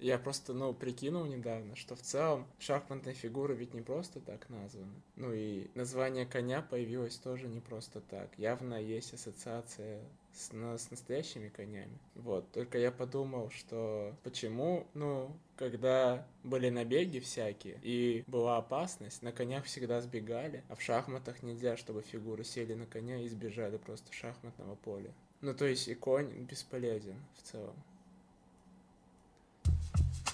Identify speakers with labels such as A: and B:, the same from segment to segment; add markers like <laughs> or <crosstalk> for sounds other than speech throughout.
A: Я просто, ну, прикинул недавно, что в целом шахматные фигуры ведь не просто так названы. Ну и название коня появилось тоже не просто так. Явно есть ассоциация с, на, с настоящими конями. Вот. Только я подумал, что почему, ну, когда были набеги всякие и была опасность, на конях всегда сбегали, а в шахматах нельзя, чтобы фигуры сели на коня и сбежали просто шахматного поля. Ну, то есть и конь бесполезен в целом.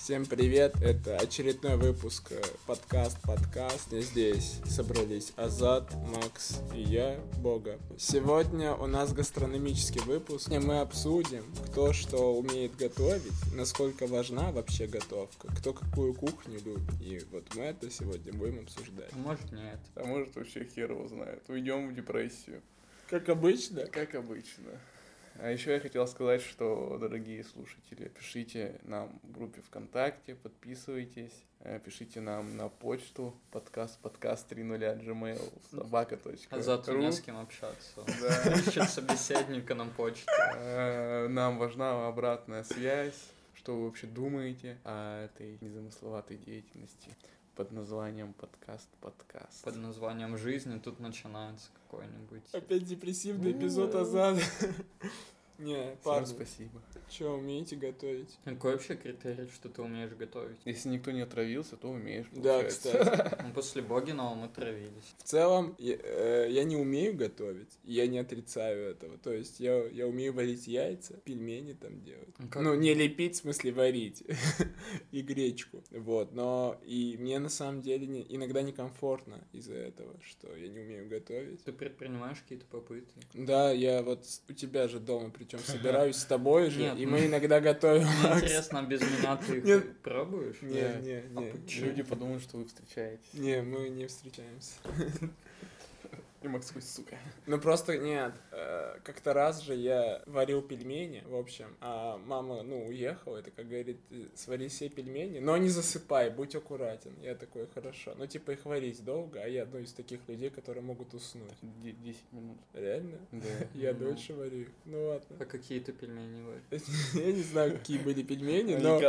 A: Всем привет, это очередной выпуск э, подкаст подкаст. Здесь собрались Азат, Макс и я, Бога. Сегодня у нас гастрономический выпуск, и мы обсудим, кто что умеет готовить, насколько важна вообще готовка, кто какую кухню любит. И вот мы это сегодня будем обсуждать.
B: А может нет.
C: А может вообще хер его знает. Уйдем в депрессию.
A: Как обычно.
C: Как обычно. А еще я хотел сказать, что, дорогие слушатели, пишите нам в группе ВКонтакте, подписывайтесь, э, пишите нам на почту подкаст подкаст 30 gmail собака.
B: А завтра не с кем общаться. Да. <laughs> Ищет собеседника на почту.
C: Э, нам важна обратная связь, что вы вообще думаете о этой незамысловатой деятельности под названием подкаст подкаст.
B: Под названием жизни тут начинается какой-нибудь.
A: Опять депрессивный эпизод Азада. <laughs> Не, парни.
C: спасибо.
A: Че, умеете готовить?
B: Какой вообще критерий, что ты умеешь готовить?
C: Если никто не отравился, то умеешь.
A: Да, кстати. <laughs>
B: Ну, после Богинова мы травились.
A: В целом, я, э, я не умею готовить, я не отрицаю этого. То есть я, я умею варить яйца, пельмени там делать. Ну, как? ну не лепить, в смысле варить. <laughs> и гречку. Вот, но и мне на самом деле не, иногда некомфортно из-за этого, что я не умею готовить.
B: Ты предпринимаешь какие-то попытки?
A: Да, я вот у тебя же дома причем собираюсь с тобой же, Нет, и мы иногда готовим.
B: Интересно, без меня ты их Нет. пробуешь?
A: Не, не, не.
C: А Люди подумают, что вы встречаетесь.
A: Не, мы не встречаемся. <laughs>
C: И Макс такой, сука.
A: Ну просто нет, э, как-то раз же я варил пельмени, в общем, а мама, ну, уехала, это как говорит, свари все пельмени, но не засыпай, будь аккуратен. Я такой, хорошо. Ну, типа, их варить долго, а я одну из таких людей, которые могут уснуть.
C: 10 минут.
A: Реально?
C: Да. <laughs>
A: Я дольше варю. Ну ладно.
B: А какие ты пельмени варишь? <laughs>
A: Я не знаю, какие были пельмени, но...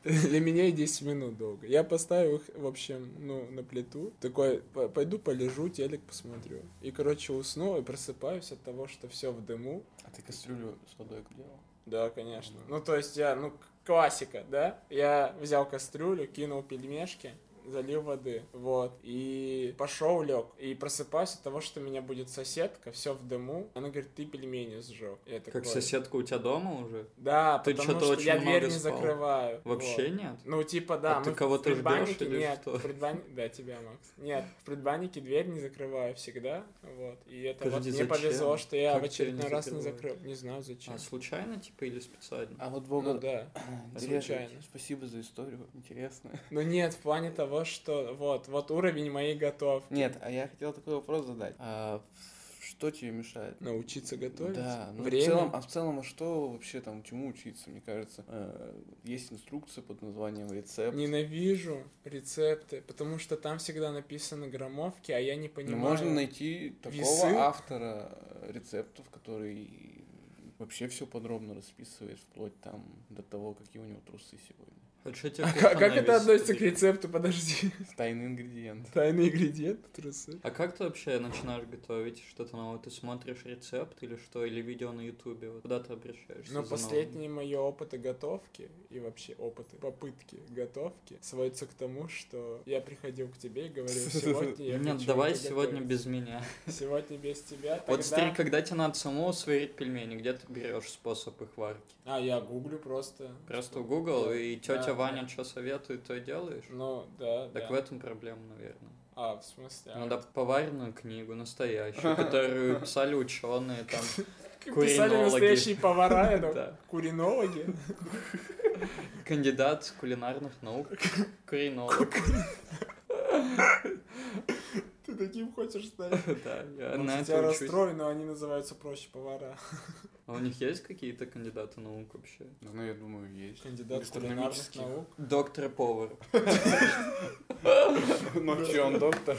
A: <laughs> Для меня 10 минут долго. Я поставил их, в общем, ну, на плиту. Такой, пойду полежу, телек посмотрю. И, короче, усну и просыпаюсь от того, что все в дыму.
C: А ты кастрюлю с водой делал?
A: Да, конечно. Ну, то есть я, ну, классика, да? Я взял кастрюлю, кинул пельмешки, залил воды, вот, и пошел лег, и просыпаюсь от того, что у меня будет соседка, все в дыму, она говорит, ты пельмени сжег. Я
B: такой, как соседка у тебя дома уже?
A: Да, ты потому что, что я дверь не спал. закрываю.
B: Вообще вот. нет?
A: Ну, типа, да.
B: А ты кого-то ждешь или
A: нет,
B: что?
A: В предбан... Да, тебя, Макс. Нет, в предбаннике дверь не закрываю всегда, вот, и это Подожди, вот мне повезло, что я как в очередной раз не закрыл. Не знаю, зачем.
B: А случайно, типа, или специально?
C: А вот Бога...
A: Ну, да, <clears throat> случайно.
C: Спасибо за историю, интересно.
A: Ну, нет, в плане того, что, вот, вот, уровень моей готовки.
C: Нет, а я хотел такой вопрос задать. А что тебе мешает?
A: Научиться готовить?
C: Да, ну Время? В целом, а в целом, а что вообще там, чему учиться? Мне кажется, э, есть инструкция под названием рецепт.
A: Ненавижу рецепты, потому что там всегда написаны граммовки, а я не понимаю.
C: Но можно найти такого весы. автора рецептов, который вообще все подробно расписывает, вплоть там до того, какие у него трусы сегодня.
A: А как, как это относится к рецепту, подожди? <laughs>
C: Тайный ингредиент.
A: Тайный ингредиент, трусы.
B: А как ты вообще начинаешь готовить что-то новое? Ты смотришь рецепт или что? Или видео на ютубе? Вот куда ты обращаешься?
A: Ну, последние мои опыты готовки и вообще опыты, попытки готовки сводятся к тому, что я приходил к тебе и говорил, <laughs> сегодня я
B: Нет, давай сегодня без меня.
A: Сегодня без тебя. <laughs>
B: Вот смотри, когда тебе надо самому сварить пельмени, где ты берешь способ их варки?
A: А, я гуглю просто.
B: Просто гугл, и тетя Ваня что советует, то и делаешь?
A: Ну, да,
B: Так
A: да.
B: в этом проблема, наверное.
A: А, в смысле?
B: Надо а... поваренную книгу, настоящую, <laughs> которую писали ученые, там, <laughs>
A: Писали настоящие повара, это <laughs> куринологи.
B: Кандидат кулинарных наук, куринолог.
A: Ты таким хочешь стать?
B: Да, я
A: на тебя расстрою, но они называются проще повара.
B: А у них есть какие-то кандидаты наук вообще?
C: Ну, я думаю, есть.
A: Кандидат кулинарных наук?
B: Доктор повар.
C: Ночью он доктор,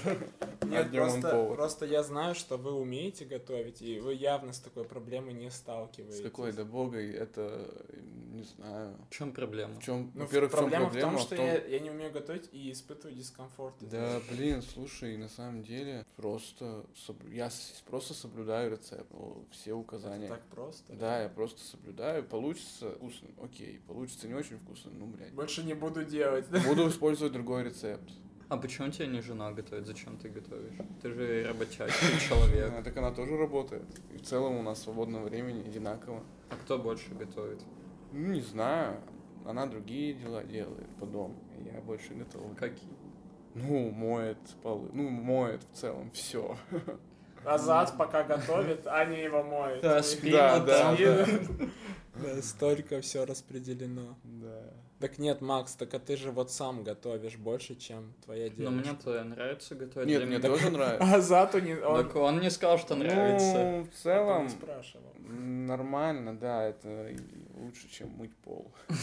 C: а
A: Нет,
C: днем он
A: просто,
C: повар.
A: просто я знаю, что вы умеете готовить, и вы явно с такой проблемой не сталкиваетесь.
C: С какой да богой, это, не знаю.
B: В чем проблема?
C: В чем,
A: Ну,
C: во-первых, в чем
A: проблема,
C: проблема?
A: в том,
C: в
A: что
C: том-
A: Я, я не умею готовить и испытываю дискомфорт.
C: Да, блин, слушай, на самом деле, просто, соб- я просто соблюдаю рецепт, ну, все указания.
A: Так просто.
C: Да, я просто соблюдаю. Получится вкусно, окей. Получится не очень вкусно, ну, блядь.
A: Больше не буду делать. <laughs>
C: Буду использовать другой рецепт.
B: А почему тебе не жена готовит? Зачем ты готовишь? Ты же работящий <laughs> человек.
C: А, так она тоже работает. И в целом у нас свободного времени одинаково.
B: А кто больше готовит?
C: Ну, не знаю. Она другие дела делает по дому. Я больше готовлю.
B: Какие?
C: Ну, моет полы. Ну, моет в целом все. <laughs>
A: Азат пока готовит, Аня его моет.
B: Да,
A: И-
B: спи,
C: Да,
B: ну,
C: да, да.
A: Да, столько все распределено.
C: Да.
A: Так нет, Макс, так а ты же вот сам готовишь больше, чем твоя
B: Но
A: девушка.
B: мне-то нравится готовить.
C: Нет,
B: Для
C: мне
B: меня-
C: тоже нравится.
A: А <laughs> Азату не... Он...
B: Так он не сказал, что нравится.
C: Ну, в
A: он не
C: целом,
A: спрашивал.
C: нормально, да, это лучше, чем мыть пол. <laughs>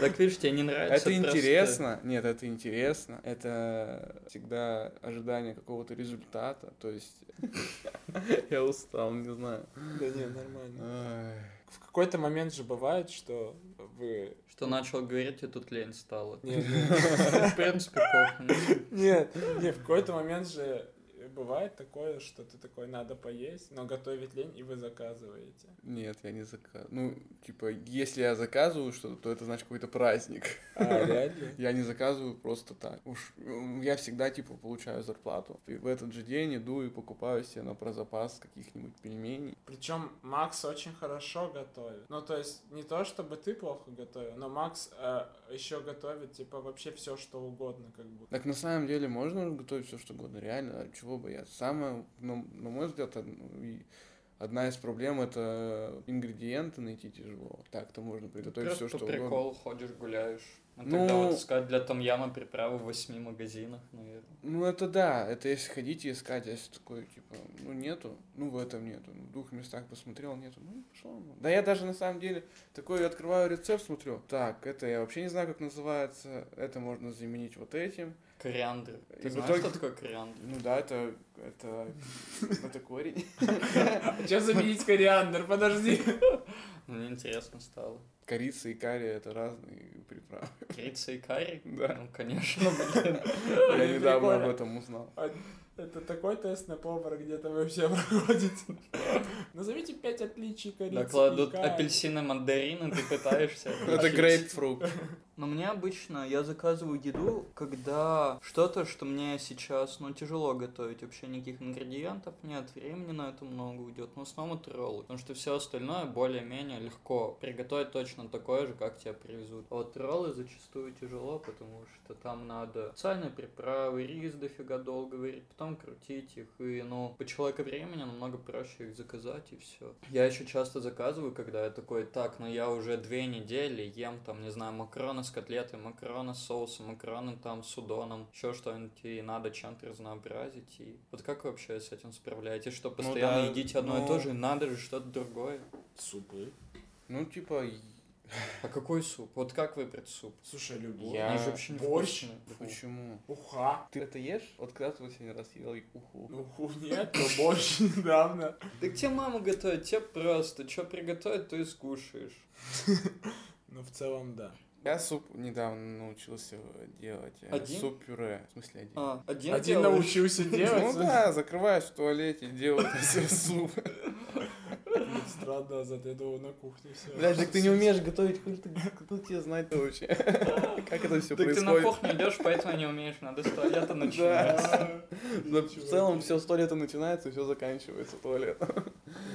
B: Так видишь, тебе не нравится.
C: Это
B: просто-
C: интересно. Нет, это интересно. Это всегда ожидание какого-то результата. То есть <laughs> я устал, не знаю.
A: Да не, нормально. В какой-то момент же бывает, что вы...
B: Что начал говорить, и тут лень стала.
A: Нет, <laughs>
B: В принципе, похуй.
A: нет, нет, в какой-то момент же бывает такое, что ты такой, надо поесть, но готовить лень, и вы заказываете.
C: Нет, я не заказываю. Ну, типа, если я заказываю что-то, то это значит какой-то праздник.
A: А, реально? <laughs>
C: Я не заказываю просто так. Уж я всегда, типа, получаю зарплату. И в этот же день иду и покупаю себе на прозапас каких-нибудь пельменей.
A: Причем Макс очень хорошо готовит. Ну, то есть, не то, чтобы ты плохо готовил, но Макс еще готовит, типа, вообще все, что угодно, как будто.
C: Так на самом деле можно готовить все что угодно, реально, а чего бояться. Самое, на, на мой взгляд, и одна из проблем это ингредиенты найти тяжело. Так-то можно приготовить все
B: по
C: что угодно.
B: приколу ходишь, гуляешь. А
C: Ну-
B: тогда вот искать для том яма приправы в восьми магазинах, наверное.
C: Ну это да, это если ходить и искать, а если такое, типа, ну нету, ну в этом нету, ну, в двух местах посмотрел, нету, ну пошел. ну. Да я даже на самом деле такой открываю рецепт, смотрю, так, это я вообще не знаю, как называется, это можно заменить вот этим.
B: Кориандр. Ты знаешь,
C: итоге-
B: что такое кориандр?
C: Ну да, это, это, это корень. <laughs>
A: Че заменить кориандр? Подожди.
B: Ну, Мне интересно стало.
C: Корица и карри это разные приправы.
B: Корица и карри?
C: Да.
B: Ну, конечно, блин. <laughs>
C: Я недавно об этом узнал.
A: А Это такой тест на повара где-то вообще проходит. <laughs> Назовите пять отличий корицы
B: Да, кладут
A: и карри.
B: апельсины, мандарины, ты пытаешься.
C: Это грейпфрут.
B: Но мне обычно, я заказываю еду, когда что-то, что мне сейчас, ну, тяжело готовить. Вообще никаких ингредиентов нет, времени на это много уйдет. Но в основном это роллы. Потому что все остальное более-менее легко. Приготовить точно такое же, как тебе привезут. А вот роллы зачастую тяжело, потому что там надо специальные приправы, рис дофига долго варить, потом крутить их. И, ну, по человека времени намного проще их заказать и все. Я еще часто заказываю, когда я такой, так, ну я уже две недели ем там, не знаю, макароны котлетой, макароны с соусом, макароны там с удоном, еще что-нибудь, и надо чем-то разнообразить. И вот как вы вообще с этим справляетесь? Что постоянно
C: да,
B: едите одно и
C: ну-
B: то же, и надо же что-то другое.
A: Супы.
C: Ну, типа,
B: А какой суп? Вот как выбрать суп?
A: Слушай, любой.
C: Я-
B: Они же вообще
A: борщ.
B: невкусные. Фу.
C: почему?
A: Уха.
C: Ты это ешь? Вот когда ты последний раз ел уху?
A: Ну, ху нет, но борщ <laughs> недавно.
B: Так тебе мама готовит, тебе просто. Что приготовить, то и скушаешь. <laughs>
A: Ну, в целом, да.
C: Я суп недавно научился делать. э,
B: Один?
C: Суп-пюре. В смысле один.
B: А, один,
A: Один
B: делаешь?
A: научился делать.
C: Ну да, закрываешь в туалете, делаешь <laughs> суп.
A: Странно, зато я думал, на кухне все.
C: Блядь, так ты не <laughs> умеешь готовить, хуй ты, кто тебе знает вообще? <laughs> Как это все
B: Так ты на
C: происходит?
B: кухню идешь, поэтому не умеешь, надо с туалета начинать.
C: В целом все с туалета начинается и все заканчивается туалетом.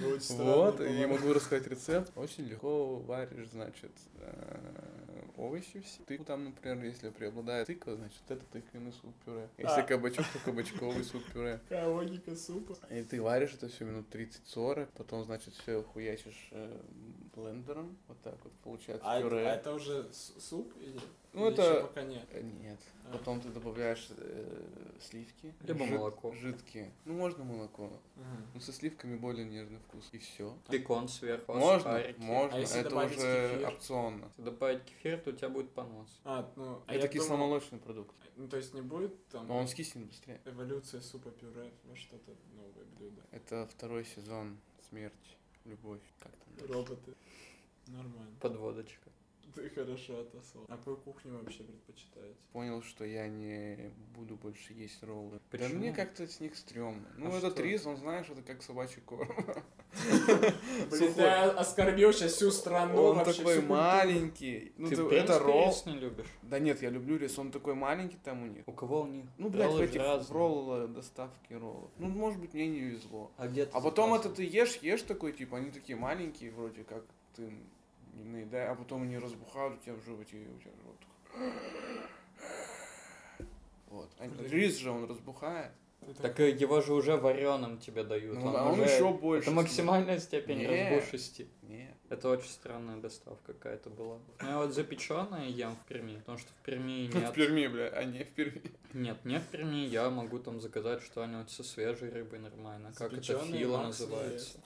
A: Ну,
C: Вот, и могу рассказать рецепт. Очень легко варишь, значит, э, овощи все. Ты там, например, если преобладает тыква, значит, это тыквенный суп-пюре. Если
A: А.
C: кабачок, то кабачковый суп-пюре. <laughs>
A: Какая логика супа.
C: И ты варишь это все минут 30-40, потом, значит, все хуячишь э, блендером, вот так вот получается
A: А, это-
C: пюре.
A: а это уже суп или?
C: Ну,
A: или
C: это-
A: пока нет.
C: Э, Нет.
A: А.
C: Потом ты добавляешь э, сливки.
B: Либо молоко.
C: Жидкие. Ну, можно молоко.
A: Ага.
C: Ну, со сливками более нежный вкус. И все.
B: Бекон сверху,
C: Можно,
B: сухарики.
C: можно.
A: А если
C: это
A: добавить
C: уже
A: кефир?
C: опционно.
B: Если добавить кефир, то у тебя будет понос.
A: А, ну, а
C: это
A: я думал-
C: кисломолочный продукт.
A: Ну, то есть не будет там
C: Но он скиснет быстрее.
A: эволюция супа-пюре во что-то новое блюдо.
C: Это второй сезон «Смерть, любовь». Как там?
A: Роботы. Нормально.
B: Подводочка.
A: Ты хорошо отослал. А какую кухню вообще предпочитаете?
C: Понял, что я не буду больше есть роллы. Да
B: Почему?
C: мне как-то с них стрёмно. Ну,
B: А
C: этот
B: что?
C: рис, он, знаешь, это как собачий корм. <laughs>
A: Блин, я оскорбил сейчас всю страну,
C: Он такой маленький. Ну,
B: Ты,
C: ты- это ролл.
B: рис не любишь?
C: Да нет, я люблю рис, он такой маленький там у них.
B: У кого у них?
C: Ну, блядь, в этих роллы, доставки роллов. Ну, может быть, мне не везло.
B: А где ты
C: А потом это ты ешь, ешь такой, типа, они такие маленькие, вроде как ты не наедаешь, а потом они разбухают у тебя в животе, и у тебя живот такой. Вот. А рис же он разбухает.
B: Так э, его же уже вареным тебе дают.
C: Ну, а он
B: уже-
C: еще больше.
B: Это максимальная степень
C: Не.
B: разбухшести.
C: Нет.
B: Это очень странная доставка какая-то была. Ну, я вот запеченное ем в Перми, потому что в Перми <laughs>
C: В
B: нет.
C: Перми, бля, а не в Перми.
B: Нет, не в Перми, я могу там заказать что-нибудь со свежей рыбой нормально. Как это фила
A: не
B: называется.
A: ест.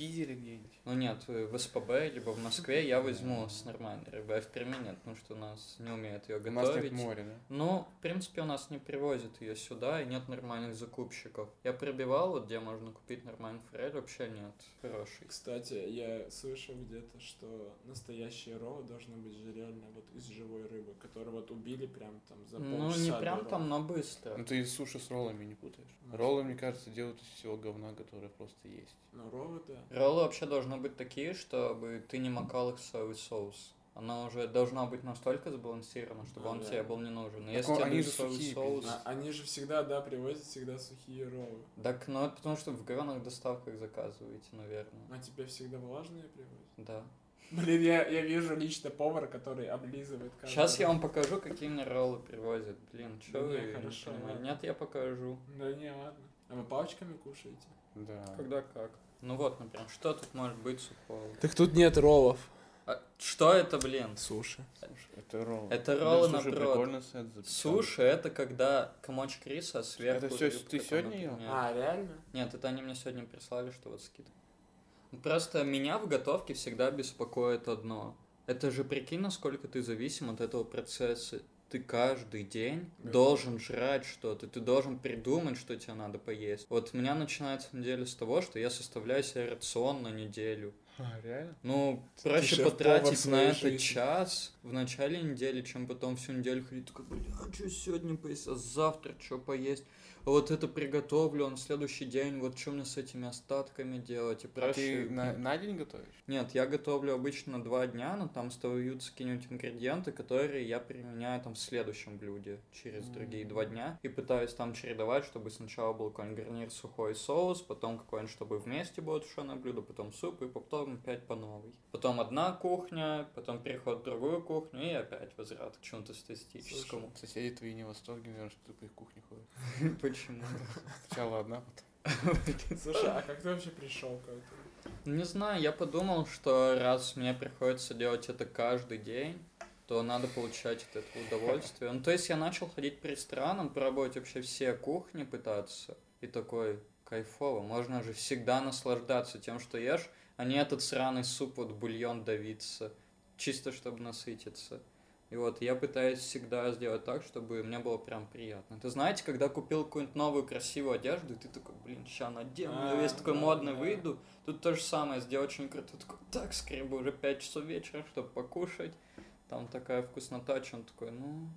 C: Кизеле где-нибудь.
B: Ну нет, э, в СПБ, либо в Москве я возьму с нормальной рыбой, а в Перми нет, потому что у нас не умеют ее
C: У нас нет
B: готовить.
C: моря, да?
B: Ну, в принципе, у нас не привозят ее сюда, и нет нормальных закупщиков. Я пробивал, вот где можно купить нормальный форель, вообще нет хороший.
A: Кстати, я слышал где-то, что настоящие роллы должны быть же реально вот из живой рыбы, которую вот убили прям там за
B: Ну,
A: полчаса
B: не
A: до
B: прям там, но быстро.
C: Ну ты суши с роллами не путаешь.
A: Ну,
C: Роллы, мне кажется, делают из всего говна, которое просто есть.
A: Ну, роллы, да.
B: Роллы вообще должны быть такие, чтобы ты не макал их в соевый соус. Она уже должна быть настолько сбалансирована, чтобы
A: А,
B: он
A: да.
B: тебе был не нужен.
C: Так
B: Если
C: он- они же
B: соевый
C: сухие,
B: соус...
A: А, они же всегда, да, привозят всегда сухие роллы.
B: Так, ну это потому что в говенных доставках заказываете, наверное.
A: А тебе всегда влажные привозят?
B: Да.
A: Блин, я, я вижу лично повара, который облизывает каждый
B: Сейчас я
A: раз.
B: вам покажу, какие мне роллы привозят. Блин,
A: Да
B: что
A: не,
B: вы не
A: хорошо.
B: Нет, я покажу.
A: Да не, ладно. А вы палочками кушаете?
C: Да.
B: Когда как. Ну вот, например, что тут может быть сухого?
A: Так тут нет роллов.
B: А что это, блин?
A: Суши.
C: Слушай, это роллы.
B: Это роллы
C: слушай,
B: наоборот.
C: прикольный сет.
B: Суши это когда комочек риса, сверху
C: Это всё
B: рыбка
C: ты
B: там,
C: сегодня ел?
B: например.
A: А, реально?
B: Нет, это они мне сегодня прислали, что вот скидка. Просто меня в готовке всегда беспокоит одно. Это же прикинь, насколько ты зависим от этого процесса. Ты каждый день
A: Да.
B: должен жрать что-то, ты должен придумать, что тебе надо поесть. Вот у меня начинается неделя с того, что я составляю себе рацион на неделю.
C: А, реально?
B: Ну, проще
A: шеф-повар
B: потратить на это
A: жизни.
B: час в начале недели, чем потом всю неделю ходить такой, бля, что сегодня поесть, а завтра что поесть, а вот это приготовлю, на следующий день, вот что мне с этими остатками делать, и
C: А ты на, на день готовишь?
B: Нет, я готовлю обычно два дня, но там остаются какие-нибудь ингредиенты, которые я применяю там в следующем блюде через другие два дня. И пытаюсь там чередовать, чтобы сначала был какой-нибудь гарнир сухой соус, потом какой-нибудь, чтобы вместе было тушеное блюдо, потом суп, и потом опять по новой. Потом одна кухня, потом переход в другую кухню, и опять возврат к чему-то статистическому.
C: Соседи твои не в восторге, наверное, что ты по их кухне ходишь. <laughs>
B: Почему?
C: Сначала одна, потом...
A: Слушай, а как ты вообще пришел к этому?
B: Не знаю, я подумал, что раз мне приходится делать это каждый день, то надо получать от этого удовольствие. Ну, то есть я начал ходить по ресторанам, пробовать вообще все кухни пытаться. И такой, кайфово, можно же всегда наслаждаться тем, что ешь, а не этот сраный суп, вот бульон давиться, чисто чтобы насытиться. И вот я пытаюсь всегда сделать так, чтобы мне было прям приятно. Ты знаете, когда купил какую-нибудь новую красивую одежду, и ты такой, блин, ща надену, я весь
A: А,
B: такой модный выйду, Тут то же самое, сделать очень круто. Такой, так, скребу, уже 5 часов вечера, чтобы покушать. Там такая вкуснота, он такой, ну...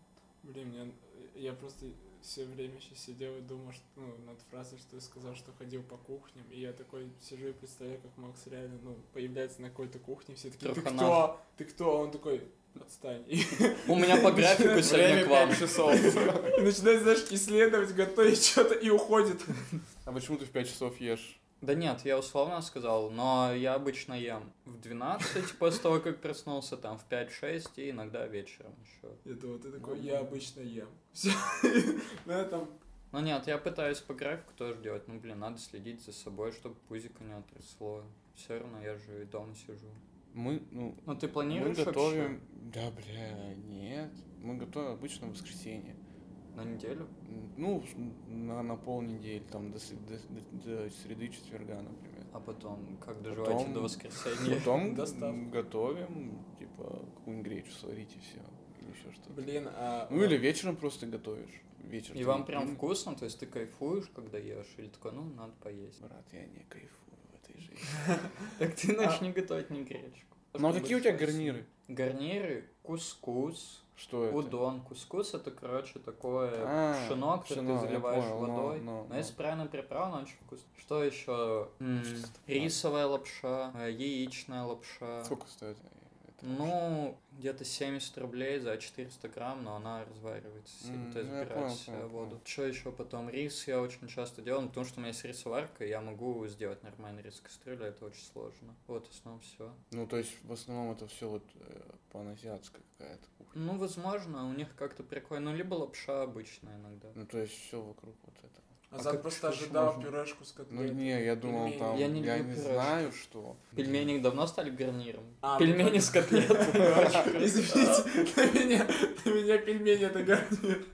A: Блин, мне, я просто все время сейчас сидел и думал, что, ну, над фразой, что ты сказал, что ходил по кухням, и я такой сижу и представляю, как Макс реально, ну, появляется на какой-то кухне, все такие, ты кто? Ты кто? А он такой, отстань.
B: У меня по графику сегодня к вам.
C: часов.
A: и начинает, знаешь, исследовать, готовить что-то и уходит.
C: А почему ты в 5 часов ешь?
B: Да нет, я условно сказал, но я обычно ем в 12, после того, как проснулся, там в 5-6 и иногда вечером еще.
A: Я думал, ты такой,
B: Ну,
A: я обычно ем. Все. На этом
B: Ну нет, я пытаюсь по графику тоже делать. Ну блин, надо следить за собой, чтобы пузико не отрясло. Все равно я же и дома сижу.
C: Мы, ну,
B: Ну ты
C: мы
B: планируешь
C: готовим... Да, бля, нет. Мы готовим обычно в воскресенье.
B: вообще на неделю?
C: Ну, на, на полнедели, там, до, до, до- до среды, четверга, например.
B: А потом как доживаете
C: Потом-
B: до воскресенья?
C: Потом <laughs> готовим, типа, какую-нибудь гречу сварить и все. Или еще что-то.
A: Блин, а...
C: Ну или вечером просто готовишь. Вечер.
B: И вам прям вкусно? То есть ты кайфуешь, когда ешь? Или такой, ну, надо поесть?
C: Брат, я не кайфую. <laughs>
B: Так ты начни готовить не гречку.
C: Ну а какие у тебя гарниры?
B: Гарниры, кускус,
C: Что это?
B: удон. Кускус это, короче, такое
C: А,
B: пшено, которое ты заливаешь водой.
C: но-
B: если правильно приправлено, очень вкусно. Что еще? Рисовая лапша, э, яичная лапша.
C: Сколько стоит?
B: Ну, где-то 70 рублей за 400 грамм, но она разваривается сильно,
C: М,
B: то есть
C: ну, понял,
B: воду.
C: понял.
B: Что еще потом? Рис я очень часто делаю, ну, потому что у меня есть рисоварка, и я могу сделать нормальный рис в кастрюле, это очень сложно. Вот, в основном все.
C: Ну, то есть, в основном это все вот э, паназиатская какая-то кухня.
B: Ну, возможно, у них как-то прикольно, ну, либо лапша обычная иногда.
C: Ну, то есть, все вокруг вот этого.
A: А
B: А как-
A: просто ожидал
B: можно?
A: пюрешку с
C: Ну,
A: котлетой.
C: не, я думал,
A: Пельмени.
C: там,
B: Я не люблю
C: не знаю, что.
B: Пельмени давно стали гарниром.
A: А,
B: Пельмени
A: ну,
B: с котлетой. <laughs>
A: Извините, на меня, на меня пельмени это гарнир.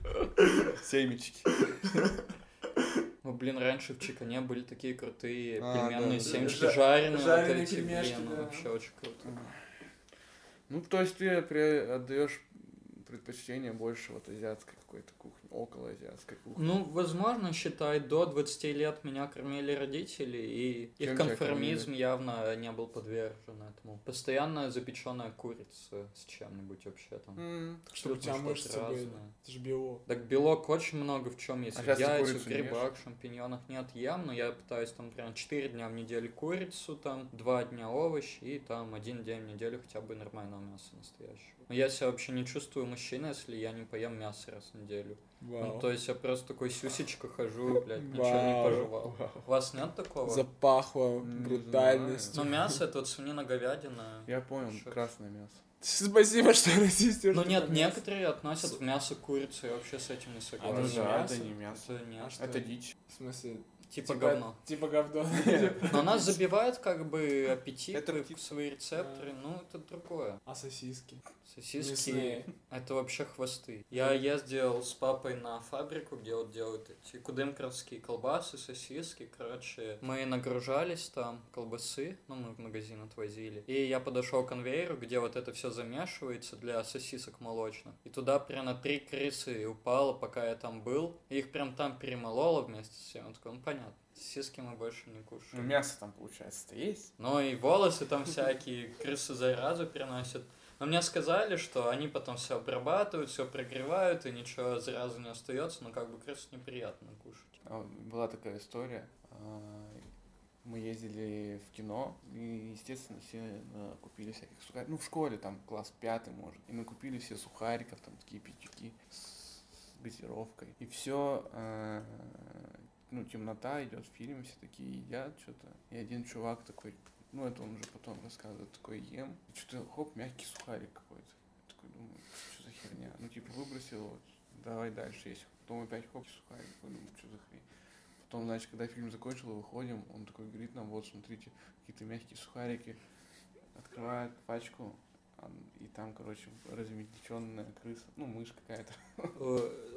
C: Семечки.
B: Ну, блин, раньше в Чикане были такие крутые
C: А,
B: пельменные
C: да,
B: семечки
A: Жа-
B: жареные, вот
A: жареные
B: эти,
A: пельмешки,
B: блин,
A: да.
B: вообще очень круто.
C: Ну, то есть, ты отдаешь предпочтение больше вот азиатской какой-то кухни, около азиатской кухни.
B: Ну, возможно, считай, до 20 лет меня кормили родители, и их
C: Чем тебя
B: конформизм явно не был подвержен этому. Постоянно запеченная курица с чем-нибудь вообще там.
C: М,
A: Чтобы у тебя мышцы
B: что-то
A: были.
B: разное.
A: Это же белок.
B: Так белок очень много в чем есть.
C: А
B: в
C: курицу не
B: грибах, шампиньонах нет, ем, но я пытаюсь там прям 4 дня в неделю курицу, там 2 дня овощи и там один день в неделю хотя бы нормального мяса настоящего. Но я себя вообще не чувствую мужчиной, если я не поем мясо раз в неделю. Ну,
A: Вау.
B: то есть я просто такой сюсечка хожу, блядь, ничего не
A: Вау.
B: пожевал. У вас нет такого?
A: Запахло
C: Не
A: брутальностью.
B: Ну, мясо это вот <laughs> свинина, говядина.
C: Я понял,
B: Шо-
C: красное мясо. <laughs>
A: Спасибо, что расистишь.
B: Ну нет, некоторые относят в мясо курицу, я вообще с этим не
A: А,
B: согласен.
A: ну
C: Ну
A: же
C: да,
A: мясо?
C: это не мясо.
B: Это.
A: А что?
C: Это дичь.
A: В смысле?
B: Типа говно.
A: Типа говно. <laughs> <laughs>
B: Но нас забивают как бы аппетит,
C: Это
B: свои рецепторы, ну это другое.
A: А сосиски?
B: Сосиски это вообще хвосты. Я ездил с папой на фабрику, где вот делают эти кудымкровские колбасы, сосиски, короче. Мы нагружались там колбасы, ну мы в магазин отвозили. И я подошел к конвейеру, где вот это все замешивается для сосисок молочных. И туда прям на три крысы упало, пока я там был. И их прям там перемололо вместе с всем. Он такой, ну понятно. Сосиски мы больше не
C: Ну,
B: кушаем.
C: мясо там, получается-то есть.
B: Ну и волосы там всякие, крысы заразу переносят. Но мне сказали, что они потом все обрабатывают, все прогревают, и ничего заразы не остается, но как бы крысу неприятно кушать.
C: А, Была такая история. а, Мы ездили в кино, и, естественно, все э, купили всяких сухариков. Ну, в школе, там, класс пятый, может. И мы купили все сухариков, там, такие пятюки с газировкой. И все, ну, темнота, идет фильм, все такие едят что-то. И один чувак такой, ну, это он уже потом рассказывает, такой ем. И что-то, хоп, мягкий сухарик какой-то. Я такой думаю, что за херня? Ну, типа, выбросил его, давай дальше есть. Потом опять хоп, сухарик. Я думаю, что за хрень? Потом, значит, когда фильм закончил, выходим, он такой говорит нам, вот, смотрите, какие-то мягкие сухарики. Открывает пачку, и там, короче, размельченная крыса, ну, мышь какая-то.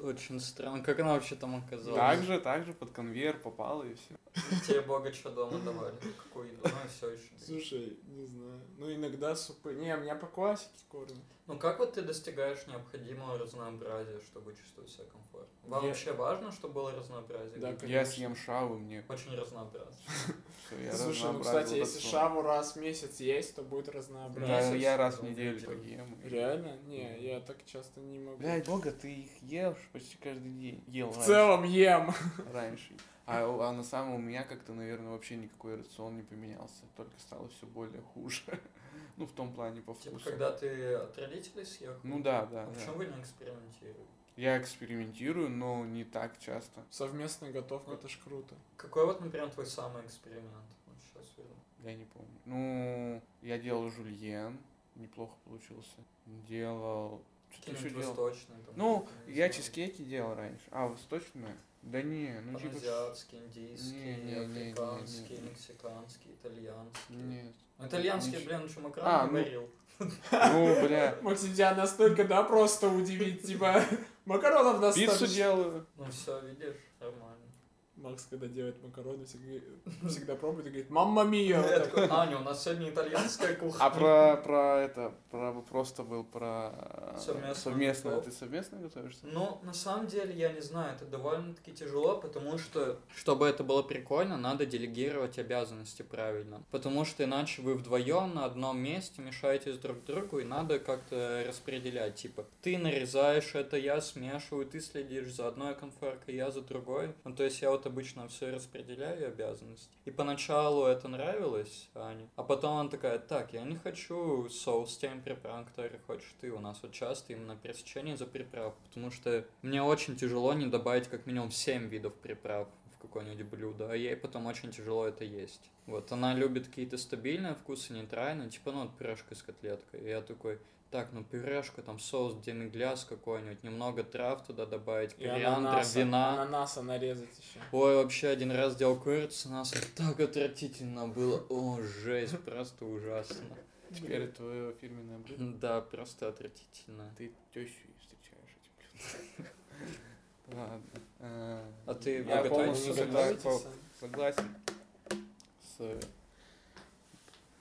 B: Очень странно. Как она вообще там оказалась?
C: Так же, так же под конвейер попала и все.
B: Тебе бога что дома давали? Какую еду? Ну и все еще.
A: Слушай, не знаю. Ну, иногда супы. Не, меня по классике кормят.
B: Ну как вот ты достигаешь необходимого разнообразия, чтобы чувствовать себя комфортно? Вам
A: Я-
B: вообще важно, чтобы было разнообразие?
A: Да, конечно.
C: Я съем шаву, мне
B: Очень разнообразно.
C: Все, я
A: Слушай, ну, кстати, если
C: рацион.
A: шаву раз в месяц есть, то будет
C: Да,
A: разнообразие.
B: Месяц,
C: я раз в неделю
B: неделю.
C: поем.
A: Реально? Не, я так часто не могу.
C: Блядь, бога, ты их ешь почти каждый день. Ел
A: В
C: раньше.
A: целом ем. <laughs>
C: раньше. А, а на самом у меня как-то, наверное, вообще никакой рацион не поменялся. Только стало все более хуже. <laughs> Ну, в том плане по
B: Типа,
C: вкусу.
B: когда ты от родителей съехал?
C: Ну да, да,
B: А
C: да.
B: почему вы не экспериментируете?
C: Я экспериментирую, но не так часто.
A: Совместная готовка, это ж круто.
B: Какой вот, например, твой самый эксперимент? Вот сейчас верну.
C: Я не помню. Ну, я делал жульен, неплохо получился. Делал... Что-то еще делал.
B: там,
C: Ну,
B: не
C: я
B: знаю.
C: чизкейки делал раньше. А, восточные? Да не, ну типа...
B: Паназиатские, индийские,
C: Не, не, не, не, не,
B: африканские,
C: не.
B: мексиканские, итальянские.
C: Нет.
B: Итальянские,
C: Ничего.
B: блин, что
C: А,
B: макароны
C: ну,
B: варил.
C: Ну, бля. <laughs>
A: Максим, тебя настолько, да, просто удивить, типа, макаронов
C: Пиццу
A: достаточно.
C: делаю.
B: Ну все, видишь.
A: Макс, когда делает макароны, всегда, всегда пробует и говорит, мамма мия!
B: Аня, у нас сегодня итальянская кухня.
C: А про, про это, про просто был про
B: Совместно
C: совместно.
B: готов.
C: Ты совместно готовишься?
B: Ну, на самом деле, я не знаю, это довольно-таки тяжело, потому что, чтобы это было прикольно, надо делегировать обязанности правильно. Потому что иначе вы вдвоем на одном месте мешаетесь друг другу, и надо как-то распределять. Типа, ты нарезаешь это, я смешиваю, ты следишь за одной конфоркой, я за другой. Ну, то есть я вот обычно все распределяю обязанности. И поначалу это нравилось Ане, а потом она такая, так, я не хочу соус с теми приправами, которые хочешь ты. У нас вот часто именно пересечение за приправ, потому что мне очень тяжело не добавить как минимум 7 видов приправ в какое-нибудь блюдо, а ей потом очень тяжело это есть. Вот, она любит какие-то стабильные вкусы, нейтральные, типа, ну, вот пюрешка с котлеткой. И я такой, так, ну, пюрешка, там, соус демигляс какой-нибудь, немного трав туда добавить, кориандра,
A: ананаса,
B: вина.
A: ананаса нарезать еще.
B: Ой, вообще один раз делал курицу, нас так отвратительно было. О, жесть, просто ужасно.
C: Теперь это твое фирменное блюдо.
B: Да, просто отвратительно.
C: Ты тещу встречаешь этим блюдом. Ладно. э,
B: А ты
C: я полностью согласен с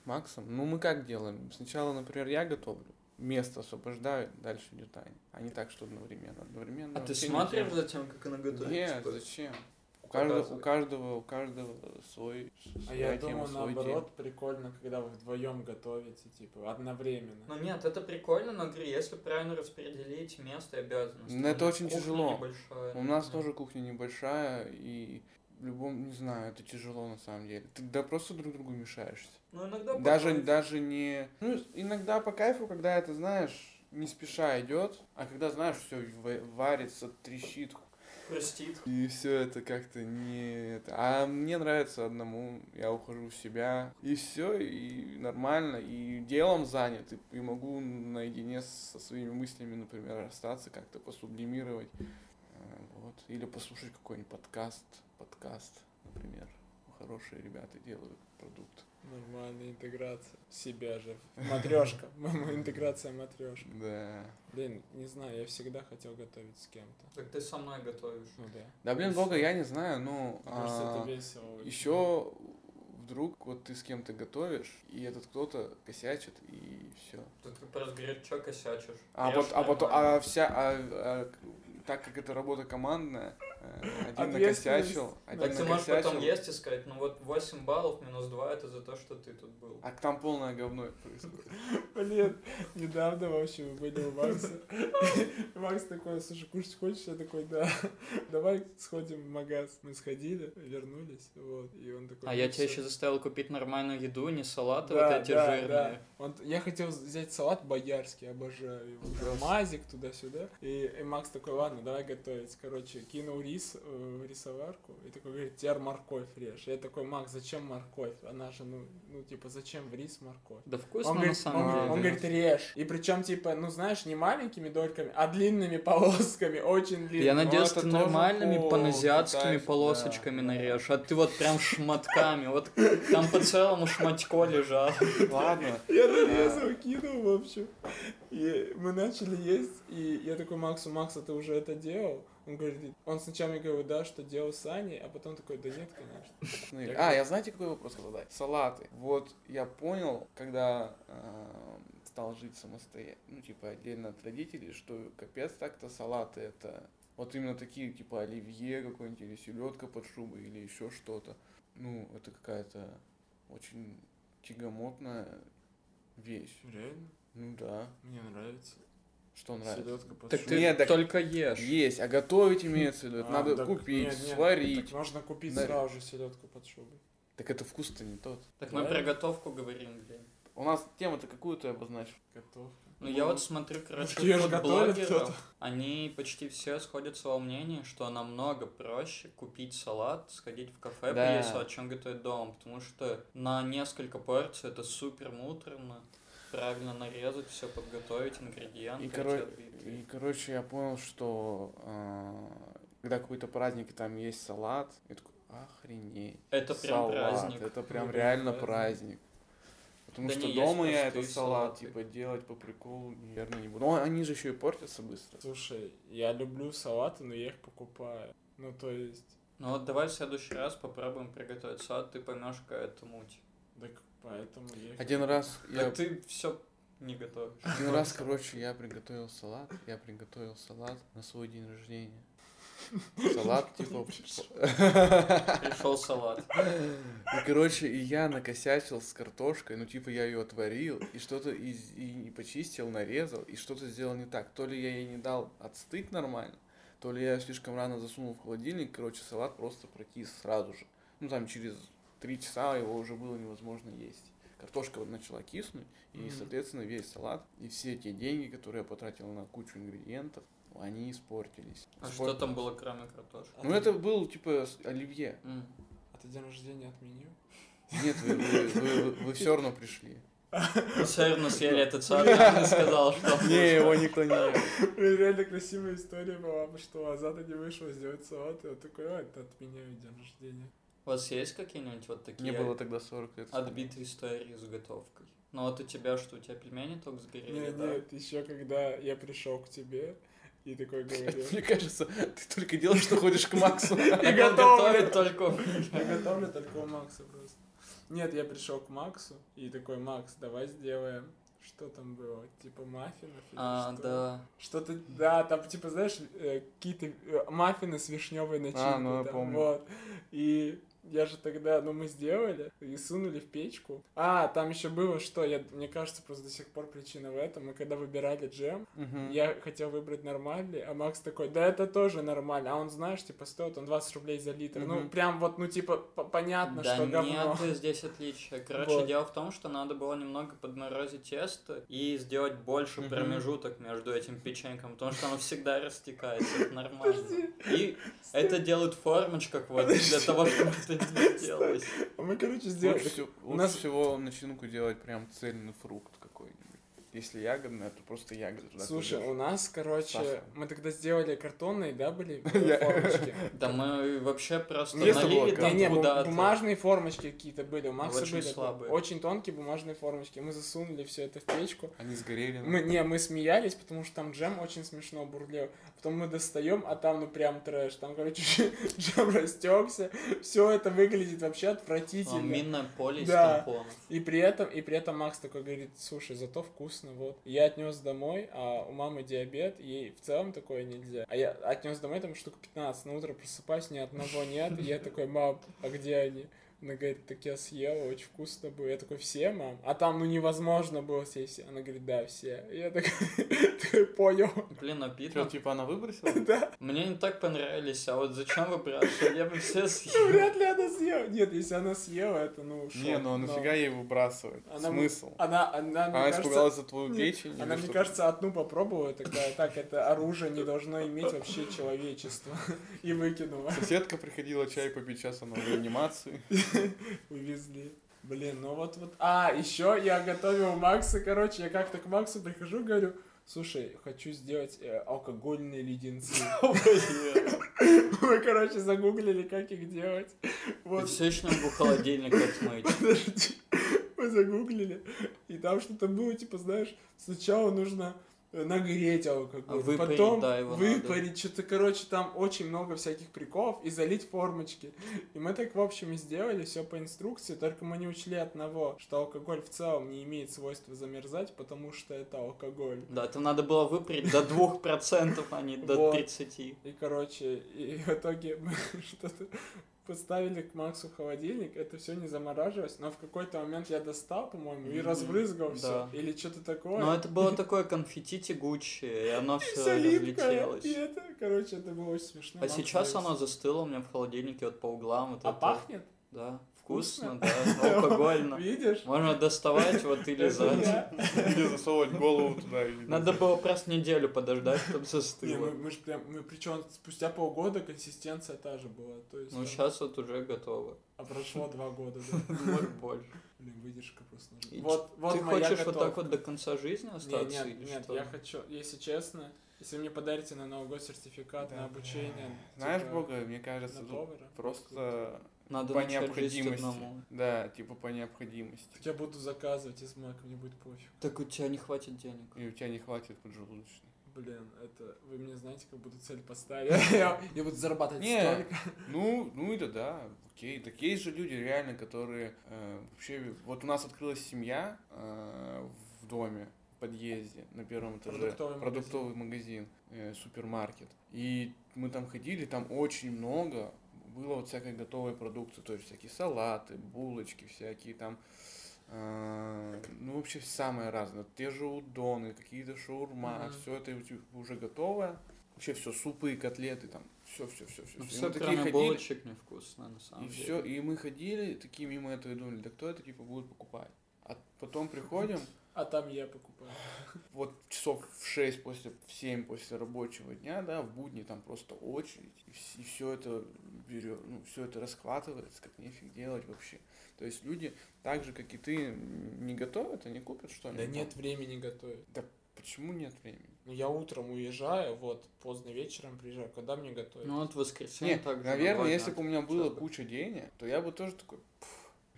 C: Максом. Ну, мы как делаем? Сначала, например, я готовлю, место освобождаю, дальше идет Аня. А не так, что одновременно. Одновременно
B: А ты смотришь за тем, как она готовит?
C: Нет,
B: Типа,
C: зачем? У каждого, у каждого, у каждого свой,
A: А я
C: тема,
A: думаю,
C: свой
A: наоборот, прикольно, когда вы вдвоем готовите, типа, одновременно.
B: Ну нет, это прикольно, но говорю, если правильно распределить место и обязанности.
C: Ну, это
B: У
C: очень
B: кухня
C: тяжело.
B: небольшая.
C: день. У нас
B: Да.
C: тоже кухня небольшая, и в любом, не знаю, это тяжело на самом деле. Ты да просто друг другу мешаешься.
B: Ну иногда
C: Даже,
B: покайф.
C: даже не... Ну, иногда по кайфу, когда это, знаешь, не спеша идет, а когда, знаешь, все варится, трещит,
B: хрустит.
C: И все это как-то не... А мне нравится одному, я ухожу в себя, и все, и нормально, и делом занят, и, и могу наедине со своими мыслями, например, остаться, как-то посублимировать, э, вот, или послушать какой-нибудь подкаст, подкаст, например. Хорошие ребята делают продукт.
A: Нормальная интеграция. Себя же. Матрешка. <laughs> Интеграция матрешка.
C: Да.
A: Блин, не знаю, я всегда хотел готовить с кем-то.
B: Так ты со мной готовишь.
A: Ну да.
C: Да, блин, бога, я не знаю, ну...
A: Кажется,
C: а,
A: это весело. очень.
C: Еще вдруг вот ты с кем-то готовишь, и этот кто-то косячит, и все.
B: Тут ты просто говорит, что косячишь.
C: А,
B: Ешь
C: вот, а потом, а вся, а, а, так как это работа командная, один накосячил,
B: Так
C: один
B: ты можешь потом есть и сказать, ну вот 8 баллов минус 2 это за то, что ты тут был.
C: а там полное говно происходит. <laughs>
A: Блин, недавно, в общем, мы были у Макса. <laughs> Макс такой, слушай, кушать хочешь? Я такой, да. <laughs> Давай сходим в магаз. Мы сходили, вернулись, вот. И он такой...
B: А
A: ну
B: я тебя
A: всё.
B: еще заставил купить нормальную еду, не салаты вот эти
A: да,
B: жирные.
A: да. Он, я хотел взять салат боярский, обожаю его. Мазик туда-сюда. И, и Макс такой, ладно, давай готовить. Короче, кинул рис э, в рисоварку и такой говорит, теперь морковь режь. Я такой, Макс, зачем морковь? Она же, ну, ну типа, зачем в рис морковь?
B: Да вкусно
A: Он
B: на
A: говорит,
B: самом
A: он,
B: деле.
A: он говорит, режь. И причем, типа, ну знаешь, не маленькими дольками, а длинными полосками, очень длинными.
B: Я надеюсь,
C: это
B: ты нормальными паназиатскими полосочками
C: да.
B: нарежешь, а ты вот прям шматками, вот там по целому шматько лежал.
C: Ладно,
A: Я нарезал, кинул, в общем. И мы начали есть, и я такой Максу, Макс, а ты уже это делал? Он говорит, он сначала мне говорил, да, что делал с Аней, а потом такой, да нет, конечно.
C: Ну, А, я знаете, какой вопрос задать? Салаты. Вот я понял, когда э, стал жить самостоятельно, ну, типа, отдельно от родителей, что капец так-то салаты это вот именно такие, типа, оливье какой-нибудь, или селедка под шубой, или еще что-то. Ну, это какая-то очень тягомотная вещь.
A: Реально?
C: Ну да.
A: Мне нравится.
C: Что нравится?
A: Селедка под
B: Так
A: шубой.
B: ты
C: Нет, так
B: только ешь.
C: Есть, а готовить имеется в виду.
A: А,
C: надо
A: так
C: купить,
A: нет, нет,
C: сварить.
A: так можно купить
C: На-
A: сразу же селедку под шубой.
C: Так это вкус-то не тот.
B: Так мы
A: Да?
B: про готовку говорим, блин.
C: У нас тему-то какую ты обозначил?
A: Готов.
B: Ну, я вот смотрю, короче, фудблогеров, они почти все сходятся во мнении, что намного проще купить салат, сходить в кафе,
C: Да.
B: поесть салат, чем готовить дома, потому что на несколько порций это супер муторно, правильно нарезать, все подготовить, ингредиенты.
C: И,
B: отбить.
C: И, короче, я понял, что а, когда какой-то праздник, и там есть салат, я такой, охренеть.
B: Это прям
C: салат,
B: праздник.
C: Это прям
A: Ну,
C: реально
A: праздник.
C: праздник. Потому
B: Да
C: что
B: не,
C: дома я этот салат,
B: салаты.
C: типа, делать по приколу, наверное, не буду. Но они же еще и портятся быстро.
A: Слушай, я люблю салаты, но я их покупаю. Ну, то есть,
B: Ну вот давай в следующий раз попробуем приготовить салат, ты поймешь, какая это муть.
A: Так поэтому я
C: Один раз я...
B: А ты все не готовишь.
C: Один раз, короче, я приготовил салат. Я приготовил салат на свой день рождения. <laughs> Салат, типа... <laughs>
B: Пришел салат.
C: И, короче, и я накосячил с картошкой, ну, типа, я ее отварил, и что-то из, и, и почистил, нарезал, и что-то сделал не так. То ли я ей не дал отстыть нормально, то ли я слишком рано засунул в холодильник, короче, салат просто прокис сразу же. Ну, там, через три часа его уже было невозможно есть. Картошка вот начала киснуть, и,
A: Мгм.
C: соответственно, весь салат, и все те деньги, которые я потратил на кучу ингредиентов, они испортились.
B: А что там
C: Испортились.
B: было кроме картошки?
A: А
C: Ну,
A: ты-
C: это был, типа, оливье.
B: М.
A: А ты день рождения отменил?
C: Нет, вы, вы, вы, все равно пришли.
B: Мы все равно съели этот салат, я не сказал, что...
C: Не, его никто не ел.
A: Реально красивая история была, что Азата не вышел сделать салат, и он такой, а, это отменяю день рождения.
B: У вас есть какие-нибудь вот такие
C: Мне было тогда 40 лет.
B: отбитые истории с готовкой? Ну вот у тебя что, у тебя пельмени только сгорели,
A: Не,
B: да?
A: нет, еще когда я пришел к тебе и такой говорил,
C: Мне кажется, ты только делаешь, что ходишь к Максу. <laughs>
B: И
A: готовлю.
B: только <laughs>
A: я готовлю только у Макса просто. Нет, я пришел к Максу и такой, Макс, давай сделаем, что там было, типа маффинов или
B: А,
A: что?
B: да.
A: Что-то, да, там, типа, знаешь, э, какие-то э, маффины с вишневой начинкой.
C: ну, я
A: там,
C: помню.
A: Вот. И я же тогда, ну, мы сделали и сунули в печку. А, там еще было что, я, мне кажется, просто до сих пор причина в этом. Мы когда выбирали джем,
C: Мгм.
A: я хотел выбрать нормальный, а Макс такой, да это тоже нормально. А он, знаешь, типа, стоит он 20 рублей за литр. Ну,
C: Мгм.
A: прям вот, ну, типа, понятно,
B: Да
A: что говно.
B: нет здесь отличия. Короче,
A: Вот.
B: дело в том, что надо было немного подморозить тесто и сделать больше
C: Мгм.
B: промежуток между этим печеньком, потому что оно всегда растекается, это нормально. И это делают формочках вот для того, чтобы это не делалось.
A: А мы, короче, сделали... У нас-
C: всего начинку делать прям цельный фрукт какой-нибудь. Если ягодная, то просто ягоды туда
A: Слушай,
C: кладешь.
A: у нас, короче,
C: Сахар.
A: мы тогда сделали картонные, да, были <laughs>
C: Я-
A: формочки?
B: Да мы вообще просто налили там
A: Не, не, бу-
B: куда-то.
A: бумажные формочки какие-то были, у Макса были
B: слабые.
A: очень тонкие бумажные формочки. Мы засунули все это в печку.
C: Они сгорели.
A: Мы, не, мы смеялись, потому что там джем очень смешно бурлил. Потом мы достаем, а там, ну, прям трэш. Там, короче, <laughs> джем растекся. Все это выглядит вообще отвратительно.
B: Минное поле
A: Да. И при этом, и при этом Макс такой говорит, слушай, зато вкусно, вот. Я отнес домой, а у мамы диабет, ей в целом такое нельзя. А я отнес домой там штук 15, на утро просыпаюсь, ни одного нет, и я такой, мам, а где они? Она говорит, так я съела, очень вкусно было. Я такой, все, мам? А там, ну, невозможно было съесть. Она говорит, да, все. Я такой, <laughs> понял.
B: Блин,
C: Что,
B: обидно.
C: типа она выбросила? <laughs>
B: Мне не так понравились, а вот зачем вы бросили? Я бы все
A: Ну, <laughs>
B: съел.
A: вряд ли она съела. Нет, если она съела, это, ну, шок.
C: Не, ну нафига ей выбрасывать? Смысл?
A: Она, она,
C: Она испугалась за твою печень?
A: Она, мне
C: что?
A: кажется, одну попробовала, такая, так, это оружие не должно иметь вообще человечество. И выкинула.
C: Соседка приходила чай попить, сейчас она в реанимации. <laughs>
A: Увезли. Блин, ну вот вот. А, еще я готовил Макса, короче, я как-то к Максу прихожу, говорю, слушай, хочу сделать э, алкогольные леденцы. <laughs> Мы, короче, загуглили, как их делать. Вот.
B: все еще могу холодильник отмыть. <laughs>
A: Подожди. Мы загуглили, и там что-то было, типа, знаешь, сначала нужно нагреть алкоголь,
B: А выпарить,
A: потом
B: да, его
A: выпарить, что-то, короче, там очень много всяких приколов, и залить формочки. И мы так, в общем, и сделали все по инструкции, только мы не учли одного, что алкоголь в целом не имеет свойства замерзать, потому что это алкоголь.
B: Да, это надо было выпарить до 2%, а не до
A: Вот.
B: 30%.
A: И, короче, и в итоге мы <laughs> что-то поставили к Максу холодильник, это все не замораживалось, но в какой-то момент я достал, по-моему, и разбрызгал все, или что-то такое.
B: Но это было <laughs> такое конфетти тягучее, и оно все разлетелось.
A: и это, короче, это было очень смешно.
B: А
A: Макс
B: сейчас оно застыло у меня в холодильнике вот по углам. Вот
A: А
B: это.
A: пахнет?
B: Да, Вкусно, да, но алкогольно. <laughs>
A: Видишь?
B: Можно доставать вот <laughs> и лизать.
C: Или засовывать голову туда.
B: Надо было просто неделю подождать, чтобы застыло.
A: мы, мы ж прям, мы причем спустя полгода консистенция та же была, то есть,
B: Ну, сейчас вот уже готово.
A: а прошло два года, да. <laughs>
B: Может, больше.
A: Блин, выдержка просто нужна. Вот, вот
B: Ты
A: моя
B: хочешь вот так вот до конца жизни остаться
A: нет,
B: или
A: нет,
B: что?
A: я хочу, если честно, если вы мне подарите на Новый год сертификат
C: Да,
A: на обучение,
C: Знаешь,
A: типа,
C: Бога, мне кажется,
A: повара,
C: просто
B: Надо
C: по необходимости.
B: одному.
C: Да, типа по необходимости.
A: так я буду заказывать из Мака, мне будет пофиг.
B: Так у тебя не хватит денег.
C: И у тебя не хватит поджелудочной.
A: Блин, это вы мне знаете, как буду цель поставить. <laughs> Я, я буду зарабатывать
C: Не.
A: столько.
C: Ну, ну это да, окей. Так есть же люди реально, которые э, вообще... Вот у нас открылась семья э, в доме, в подъезде, на первом этаже.
A: Продуктовый
C: Продуктовый магазин, э, супермаркет. И мы там ходили, там очень много было вот всякой готовой продукции. То есть всякие салаты, булочки всякие там. э, ну, вообще самое разное. Те же удоны, какие-то шаурма,
A: Мгм.
C: все это уже готовое. Вообще все, супы, котлеты, там, все, все, все, все.
B: Ну, все,
C: такие ходили,
B: булочек, невкусно, на самом
C: и
B: деле.
C: все, и мы ходили такие мимо этого и думали, да кто это типа будет покупать? А потом приходим, <laughs>
A: А там я покупаю.
C: вот часов в 6 после, в 7 после рабочего дня, да, в будни там просто очередь, и, все это берет, ну, все это расхватывается, как нефиг делать вообще. То есть люди, так же, как и ты, не готовят, они купят что-нибудь.
A: Да нет времени готовить.
C: Почему нет времени?
A: Ну, я утром уезжаю, вот, поздно вечером приезжаю. Когда мне готовить?
B: Ну, вот в воскресенье
C: Нет,
B: так же.
C: наверное, если
B: да.
C: бы у меня было
B: бы.
C: куча денег, то я бы тоже такой,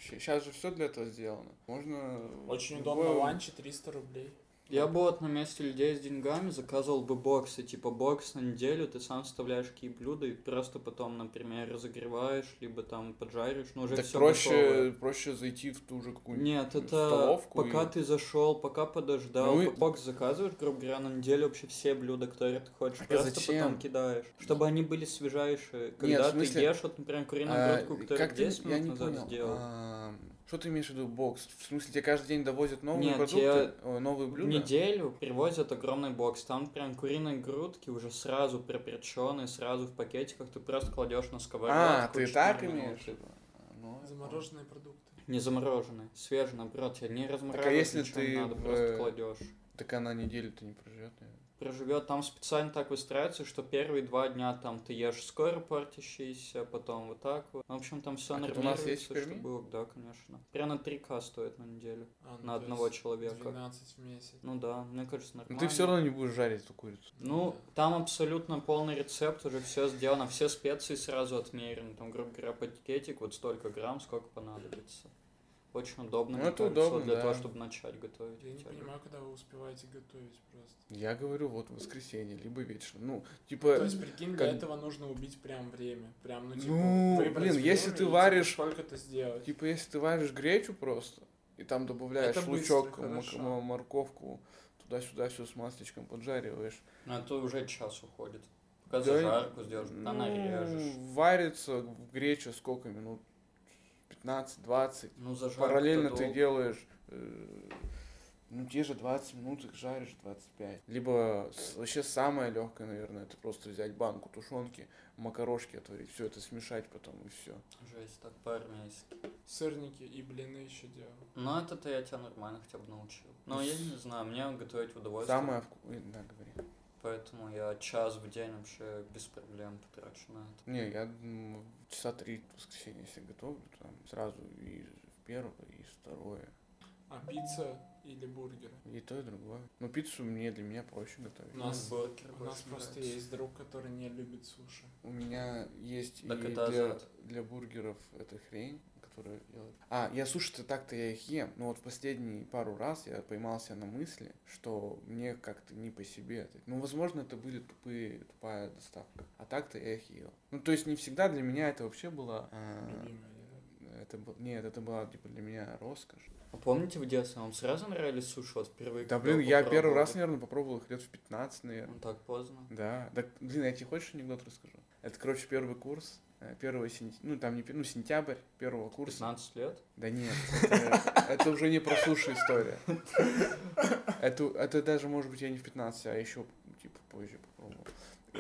C: сейчас же все для этого сделано. Можно...
A: Очень
C: любое-
A: удобно, ланчи 300 рублей.
B: Я бы вот на месте людей с деньгами заказывал бы боксы, типа бокс на неделю, ты сам вставляешь какие блюда и просто потом, например, разогреваешь, либо там поджаришь, но уже
C: Так
B: все
C: проще, проще зайти в ту же какую-нибудь
B: Нет, это
C: столовку
B: пока
C: и-
B: ты зашел, пока подождал,
C: Ну и-
B: бокс заказываешь, грубо говоря, на неделю вообще все блюда, которые ты хочешь,
C: а
B: просто
C: зачем?
B: потом кидаешь, чтобы они были свежайшие.
C: Нет,
B: Когда
C: в смысле,
B: ты ешь, вот, например, куриную
C: А,
B: грудку, которую
C: как ты,
B: 10
C: я
B: минут назад
C: понял.
B: сделал.
C: А, что ты имеешь в виду бокс? В смысле, тебе каждый день довозят новые
B: Нет,
C: продукты,
B: тебе
C: о, новые
B: В
C: блюда?
B: неделю привозят огромный бокс. Там прям куриные грудки уже сразу проперченные, сразу в пакетиках. Ты просто кладешь на сковородку.
C: А, ты
B: 4
C: так
B: минуты.
C: имеешь ну, я
A: Замороженные продукты.
B: Не замороженные, свежие, наоборот, тебе не размораживать,
C: а если
B: ничего не
C: ты
B: надо,
C: в-
B: просто кладешь.
C: понял. Так она неделю-то не проживет, наверное.
B: Проживет там специально так выстраивается, что первые два дня там ты ешь скоро портящийся, потом вот так вот. В общем, там все
C: А у
B: нормируется,
C: нас есть
B: что было, да, конечно. Прямо 3К стоит на неделю.
A: А, ну,
B: на одного человека.
A: 12 в месяц.
B: Ну да, мне кажется,
C: Но
B: нормально.
C: ты все равно не будешь жарить эту курицу.
B: Ну, там абсолютно полный рецепт, уже все сделано, все специи сразу отмерены. Там, грубо говоря, пакетик, вот столько грамм, сколько понадобится. Очень удобно,
C: Ну, это удобно,
B: для
C: да.
B: того, чтобы начать готовить.
A: Я не понимаю, когда вы успеваете готовить просто.
C: Я говорю, вот в воскресенье, либо вечером. Ну, типа...
A: То есть, прикинь, для
C: как-
A: этого нужно убить прям время. Прям, ну, типа,
C: Ну, блин, если ты
A: типа,
C: варишь-
A: Сколько-то сделать.
C: Типа, если ты варишь гречу просто, и там добавляешь
A: Это быстро,
C: лучок, м-
A: хорошо.
C: м- морковку, туда-сюда все с масличком поджариваешь.
B: Ну, это уже час уходит. Пока
C: Да,
B: зажарку сделаешь,
C: ну,
B: нарежешь.
C: Варится в греча сколько минут? 15-20.
B: Ну, зажарку
C: Параллельно ты делаешь, э, ну, те же 20 минут их жаришь, 25. Либо с- вообще самое легкое, наверное, это просто взять банку тушенки, макарошки отварить, все это смешать потом и все.
B: Жесть, так по-армейски.
A: Сырники и блины еще делаю.
B: Ну, это-то я тебя нормально хотя бы научил. Но я не знаю, мне готовить в удовольствие.
C: Самое вкусное, да, говори.
B: Поэтому я час в день вообще без проблем потрачу на это.
C: Не, я часа три в воскресенье, если готовлю, там сразу и первое, и второе.
A: А пицца или бургеры?
C: И то, и другое. Но пиццу мне для меня проще готовить.
A: У нас-
B: бургер
A: У нас просто
B: нравится.
A: есть друг, который не любит суши.
C: У меня есть
B: Так
C: и для,
B: азарт.
C: для бургеров эта хрень, которую делают. А, я суши-то так-то я их ем, но вот последние пару раз я поймался на мысли, что мне как-то не по себе. это. Ну, возможно, это были тупые, тупая доставка. А так-то я их ел. Ну, то есть не всегда для меня это вообще было... а,
A: Любимая еда.
C: это был, нет, это была типа для меня роскошь.
B: А помните в детстве, вам сразу нравились суши вот впервые?
C: Да, блин, я первый раз, наверное, попробовал их лет в 15, наверное.
B: Ну так поздно.
C: Да, да, блин, я тебе хочешь анекдот расскажу? Это, короче, первый курс, э, первого сентября, ну, там не, ну, сентябрь первого курса.
B: 15 лет?
C: Да нет, это, это уже не про суши история. Это, это даже, может быть, я не в 15, а еще, типа, позже попробовал.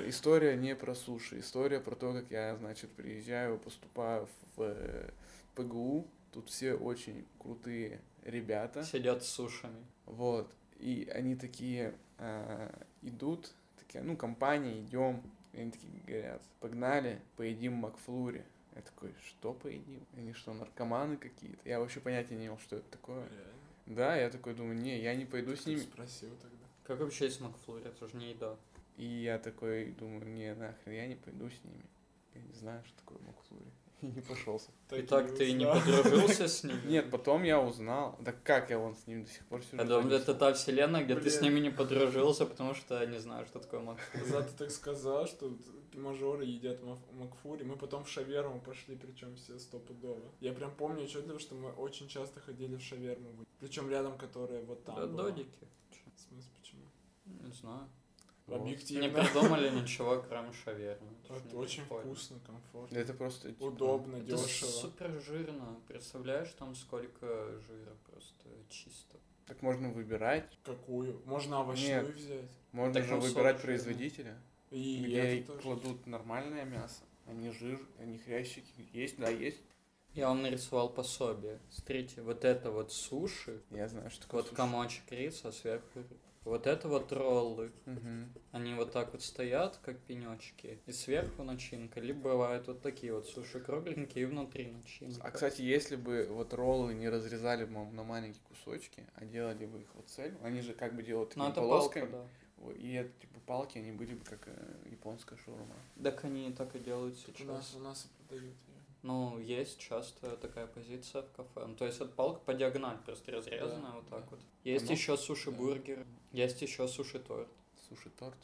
C: История не про суши, история про то, как я, значит, приезжаю, поступаю в, э, ПГУ, тут все очень крутые ребята.
B: Сидят с сушами.
C: Вот. И они такие э, идут, такие, ну, компания, идем. И они такие говорят, погнали, поедим Макфлури. Я такой, что поедим? Они что, наркоманы какие-то? Я вообще понятия не имел, что это такое.
A: Реально.
C: Да, я такой думаю, не, я не пойду с
A: Ты
C: ними.
A: Спросил тогда.
B: Как вообще есть Макфлури? Это же не еда.
C: И я такой думаю, не, нахрен, я не пойду с ними. Я не знаю, что такое Макфлури. <laughs> И не пошелся.
B: И так ты не подружился с ними? <laughs>
C: Нет, потом я узнал. Да как я вон с ним до сих пор сижу?
B: Я
C: занес?
B: это та вселенная, где ты с ними не подружился, потому что не знаю, что такое Макфлури. <laughs>
A: Зато ты так сказал, что мажоры едят Макфури. Мы потом в шаверму пошли, причем все стопудово. Я прям помню отчетливо, что мы очень часто ходили в шаверму. Причем рядом, которая вот там
B: Да,
A: была.
B: додики.
A: В смысле, почему?
B: Не знаю.
C: Вот.
B: Не
A: Объективно.
B: придумали ничего, кроме шавермы. Это не
A: очень
B: прикольно.
A: вкусно, комфортно.
C: Это просто типа,
A: Удобно,
B: Это
A: дешево.
B: супер жирно. Представляешь, там сколько жира просто чисто.
C: Так можно выбирать.
A: Какую? Можно овощную
C: Нет.
A: взять.
C: Можно
B: Так
C: же выбирать
B: сорок
C: производителя.
A: И
C: где
A: это тоже.
C: кладут нормальное мясо. Они жир, они хрящики. Есть, да, есть.
B: Я вам нарисовал пособие. Смотрите, вот это вот суши,
C: Я знаю, что такое
B: вот
C: суши.
B: комочек риса, а сверху. Вот это вот роллы.
C: Мгм.
B: Они вот так вот стоят, как пенечки, и сверху начинка. Либо бывают вот такие вот суши кругленькие, и внутри начинка.
C: А, кстати, если бы вот роллы не разрезали бы на маленькие кусочки, а делали бы их вот цель, они же как бы делают
B: Ну,
C: такими
B: это
C: полосками.
B: палка, да.
C: И это, типа, палки, они были бы как э, японская шаурма.
B: Так они так и делают
A: У нас,
B: сейчас.
A: у нас и продают.
B: Ну, есть часто такая позиция в кафе. Ну, то есть это палка по диагонали, просто разрезанная
A: Да,
B: вот так
A: да.
B: вот. Есть
C: Ну,
B: еще суши-бургер, есть еще суши-торт.
C: Суши-торт.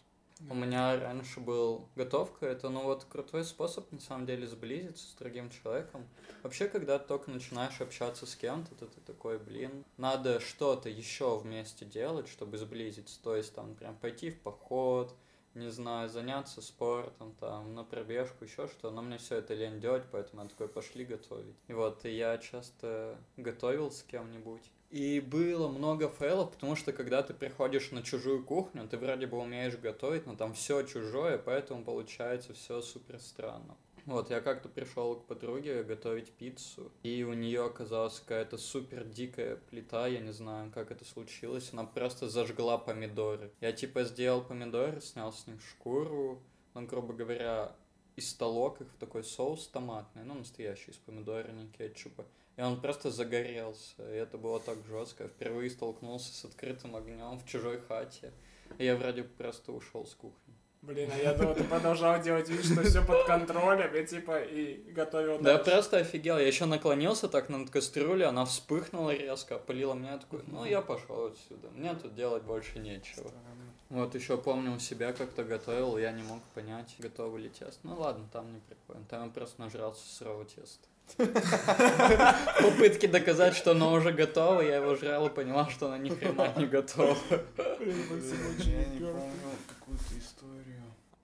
B: У меня раньше был готовка, это, ну, вот крутой способ, на самом деле, сблизиться с другим человеком. Вообще, когда ты только начинаешь общаться с кем-то, то ты такой, блин, надо что-то еще вместе делать, чтобы сблизиться. То есть, там, прям пойти в поход, не знаю, заняться спортом, там, на пробежку, еще что. Но мне все это лень делать, поэтому я такой, пошли готовить. И вот, и я часто готовил с кем-нибудь. И было много фейлов, потому что когда ты приходишь на чужую кухню, ты вроде бы умеешь готовить, но там все чужое, поэтому получается все супер странно. Вот, я как-то пришел к подруге готовить пиццу, и у нее оказалась какая-то супер дикая плита, я не знаю, как это случилось, она просто зажгла помидоры. Я типа сделал помидоры, снял с них шкуру, ну, грубо говоря, истолок их в такой соус томатный, ну, настоящий, из помидора, не кетчупа. И он просто загорелся. И это было так жестко. Я впервые столкнулся с открытым огнем в чужой хате. И я вроде просто ушел с кухни.
A: Блин, а я думал, ты продолжал делать вид, что все под контролем, и типа и готовил
B: Да я просто офигел. Я еще наклонился так над кастрюлей, она вспыхнула резко, опалила меня. Такой, ну я пошел отсюда. Мне тут делать больше нечего.
C: Странно.
B: Вот еще помню у себя как-то готовил, я не мог понять, готово ли тесто. Ну ладно, там не прикольно. Там я просто нажрался сырого теста. <laughs> Попытки доказать, что оно уже готово, я его жрал и понимал, что оно ни хрена не готово.
A: Очень
C: Я не помню какую-то историю.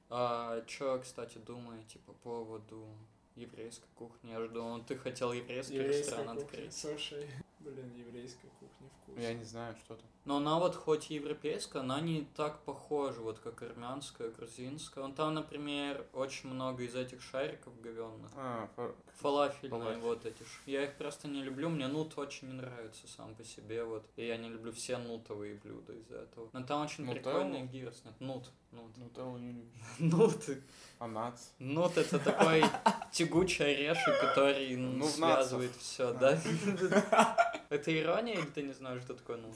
B: А чё, кстати, думаете по поводу еврейской кухни? Я же думал, ты хотел еврейский ресторан открыть.
A: Слушай, блин, еврейская кухня вкусная.
C: Я не знаю, что там.
B: Но она вот хоть и европейская, она не так похожа, вот как армянская, грузинская. Вон там, например, очень много из этих шариков говенных.
C: А, фа-
B: Фалафельные
C: Фалафель.
B: вот эти ж. Я их просто не люблю, мне нут очень не нравится сам по себе, вот. И я не люблю все нутовые блюда из-за этого. Но там очень
C: Нутеллу?
B: прикольный гирс. Нет, нут. Нут.
C: ну того не любишь. <laughs>
B: Нут.
C: А нац?
B: Нут это такой тягучий орешек, который
C: Ну, в
B: связывает все, да? <laughs> Это ирония или ты не знаешь, что такое нут?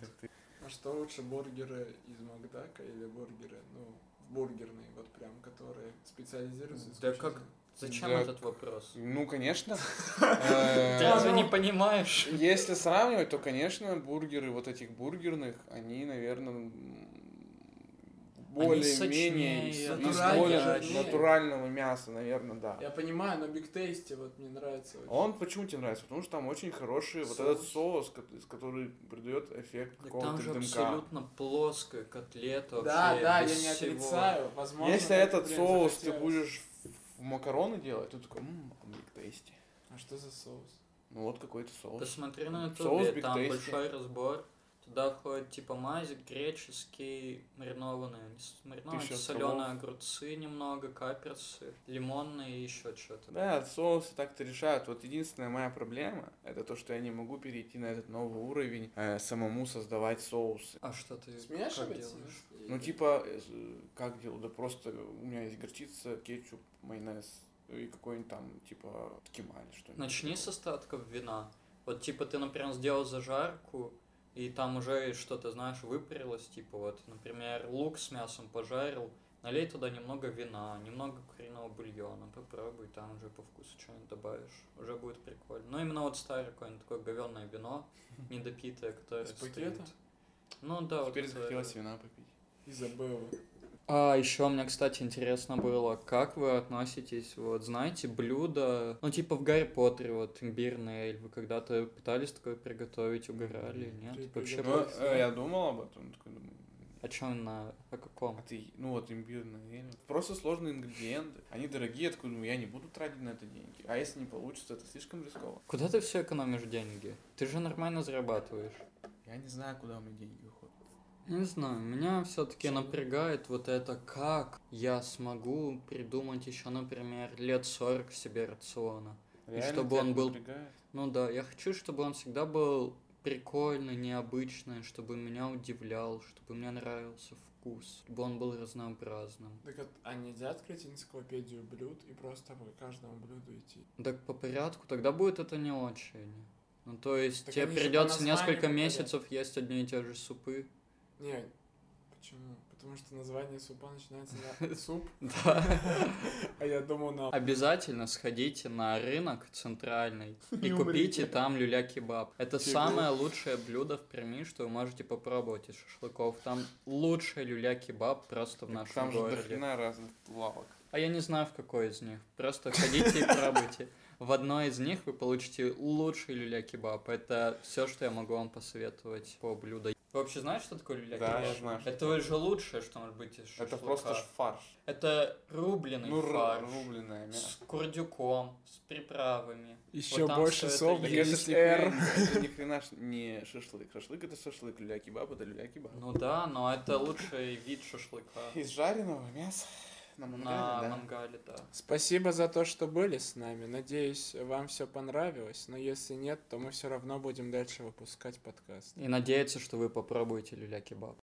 A: А что лучше, бургеры из Макдака или бургеры, ну, бургерные, вот прям, которые специализируются
B: Да как- Зачем
C: Да.
B: этот вопрос?
C: Ну, конечно. <laughs>
B: Ты
C: Э,
B: разве не понимаешь?
C: Если сравнивать, то, конечно, бургеры вот этих бургерных, они, наверное, более-менее из более натурального мяса, наверное, да.
A: Я понимаю, но Биг Тейсти вот мне нравится очень.
C: Он почему тебе нравится? Потому что там очень хороший вот
A: Соус.
C: этот соус, который придает эффект какого-то
B: там же
C: дымка.
B: абсолютно плоская котлета
A: Да,
B: вообще,
A: да, я не
B: всего.
A: отрицаю. Возможно,
C: Если этот соус ты будешь в макароны делать, то ты такой, ммм, Big Tasty.
A: А что за соус?
C: Ну вот какой-то соус.
B: Посмотри на
C: Соус
B: ютубе,
C: Big
B: там
C: Tasty.
B: большой разбор. Туда входит типа мазик, греческий, маринованные, маринованные соленые огурцы немного, каперсы, лимонные и еще что-то.
C: Да, соусы так-то решают. Вот единственная моя проблема, это то, что я не могу перейти на этот новый уровень, э, самому создавать соусы.
B: А что ты как
A: Смешивать
B: делаешь?
C: Ну, типа, э, как делаю? Да просто у меня есть горчица, кетчуп, майонез и какой-нибудь там, типа, ткемаль, что-нибудь.
B: Начни с остатков вина. Вот типа ты, например, сделал зажарку, и там уже что-то, знаешь, выпарилось, типа вот, например, лук с мясом пожарил, налей туда немного вина, немного куриного бульона, попробуй, там уже по вкусу что-нибудь добавишь, уже будет прикольно. Но именно вот старое какое-нибудь такое говенное вино, <laughs> недопитое, которое стоит.
A: пакета?
B: Ну да, вот
C: Теперь захотелось вина попить.
A: Изабелла.
B: А еще мне, кстати, интересно было, как вы относитесь, вот, знаете, блюда, ну, типа в Гарри Поттере, вот, имбирный эль, вы когда-то пытались такое приготовить, угорали, нет?
A: Ты
B: Вообще,
C: Ну, э, я думал об этом, такой думаю,
B: о чем на, о каком?
C: а ты, ну вот имбирный эль. Просто сложные ингредиенты. Они дорогие, такой думаю, я не буду тратить на это деньги. А если не получится, это слишком рисково.
B: Куда ты все экономишь деньги? Ты же нормально зарабатываешь.
C: Я не знаю, куда у меня деньги уходят.
B: Не знаю, меня все-таки напрягает вот это, как я смогу придумать еще, например, лет 40 себе рациона.
C: Реально
B: чтобы
C: тебя
B: он был-
C: напрягает?
B: Ну да, я хочу, чтобы он всегда был прикольный, необычный, чтобы меня удивлял, чтобы мне нравился вкус, чтобы он был разнообразным.
A: Так вот, а нельзя открыть энциклопедию блюд и просто по каждому блюду идти?
B: Так по порядку, тогда будет это не очень. Ну то есть
A: Так
B: тебе придется несколько месяцев есть одни и те же супы.
A: Не, почему? Потому что название супа начинается на <laughs> суп,
B: Да.
A: а я думал на...
B: Обязательно сходите на рынок центральный и купите там люля-кебаб. Это самое лучшее блюдо в Перми, что вы можете попробовать из шашлыков. Там лучший люля-кебаб просто в нашем
C: Там же
B: городе.
C: разных лавок.
B: А я не знаю, в какой из них. Просто ходите и пробуйте. В одной из них вы получите лучший люля-кебаб. Это все, что я могу вам посоветовать по блюду. Вы вообще знаете, что такое люля-кебаб?
C: Да, я знаю. что
B: Это уже лучшее, что может быть из
C: Это
B: шашлыка.
C: просто ж фарш.
B: Это рубленый
C: Ну,
B: фарш.
C: рубленое мясо.
B: С курдюком, с приправами.
A: Еще
B: Вот
A: больше
B: это
A: сов
B: есть.
C: это это ни хрена не шашлык. Шашлык это шашлык, люля-кебаб это люля-кебаб.
B: Ну да, но это лучший вид шашлыка.
C: Из жареного мяса на
B: На
C: мангале, да.
B: мангале, да.
A: Спасибо за то, что были с нами. Надеюсь, вам все понравилось. Но если нет, то мы все равно будем дальше выпускать подкаст.
B: И надеяться, что вы попробуете люля-кебаб.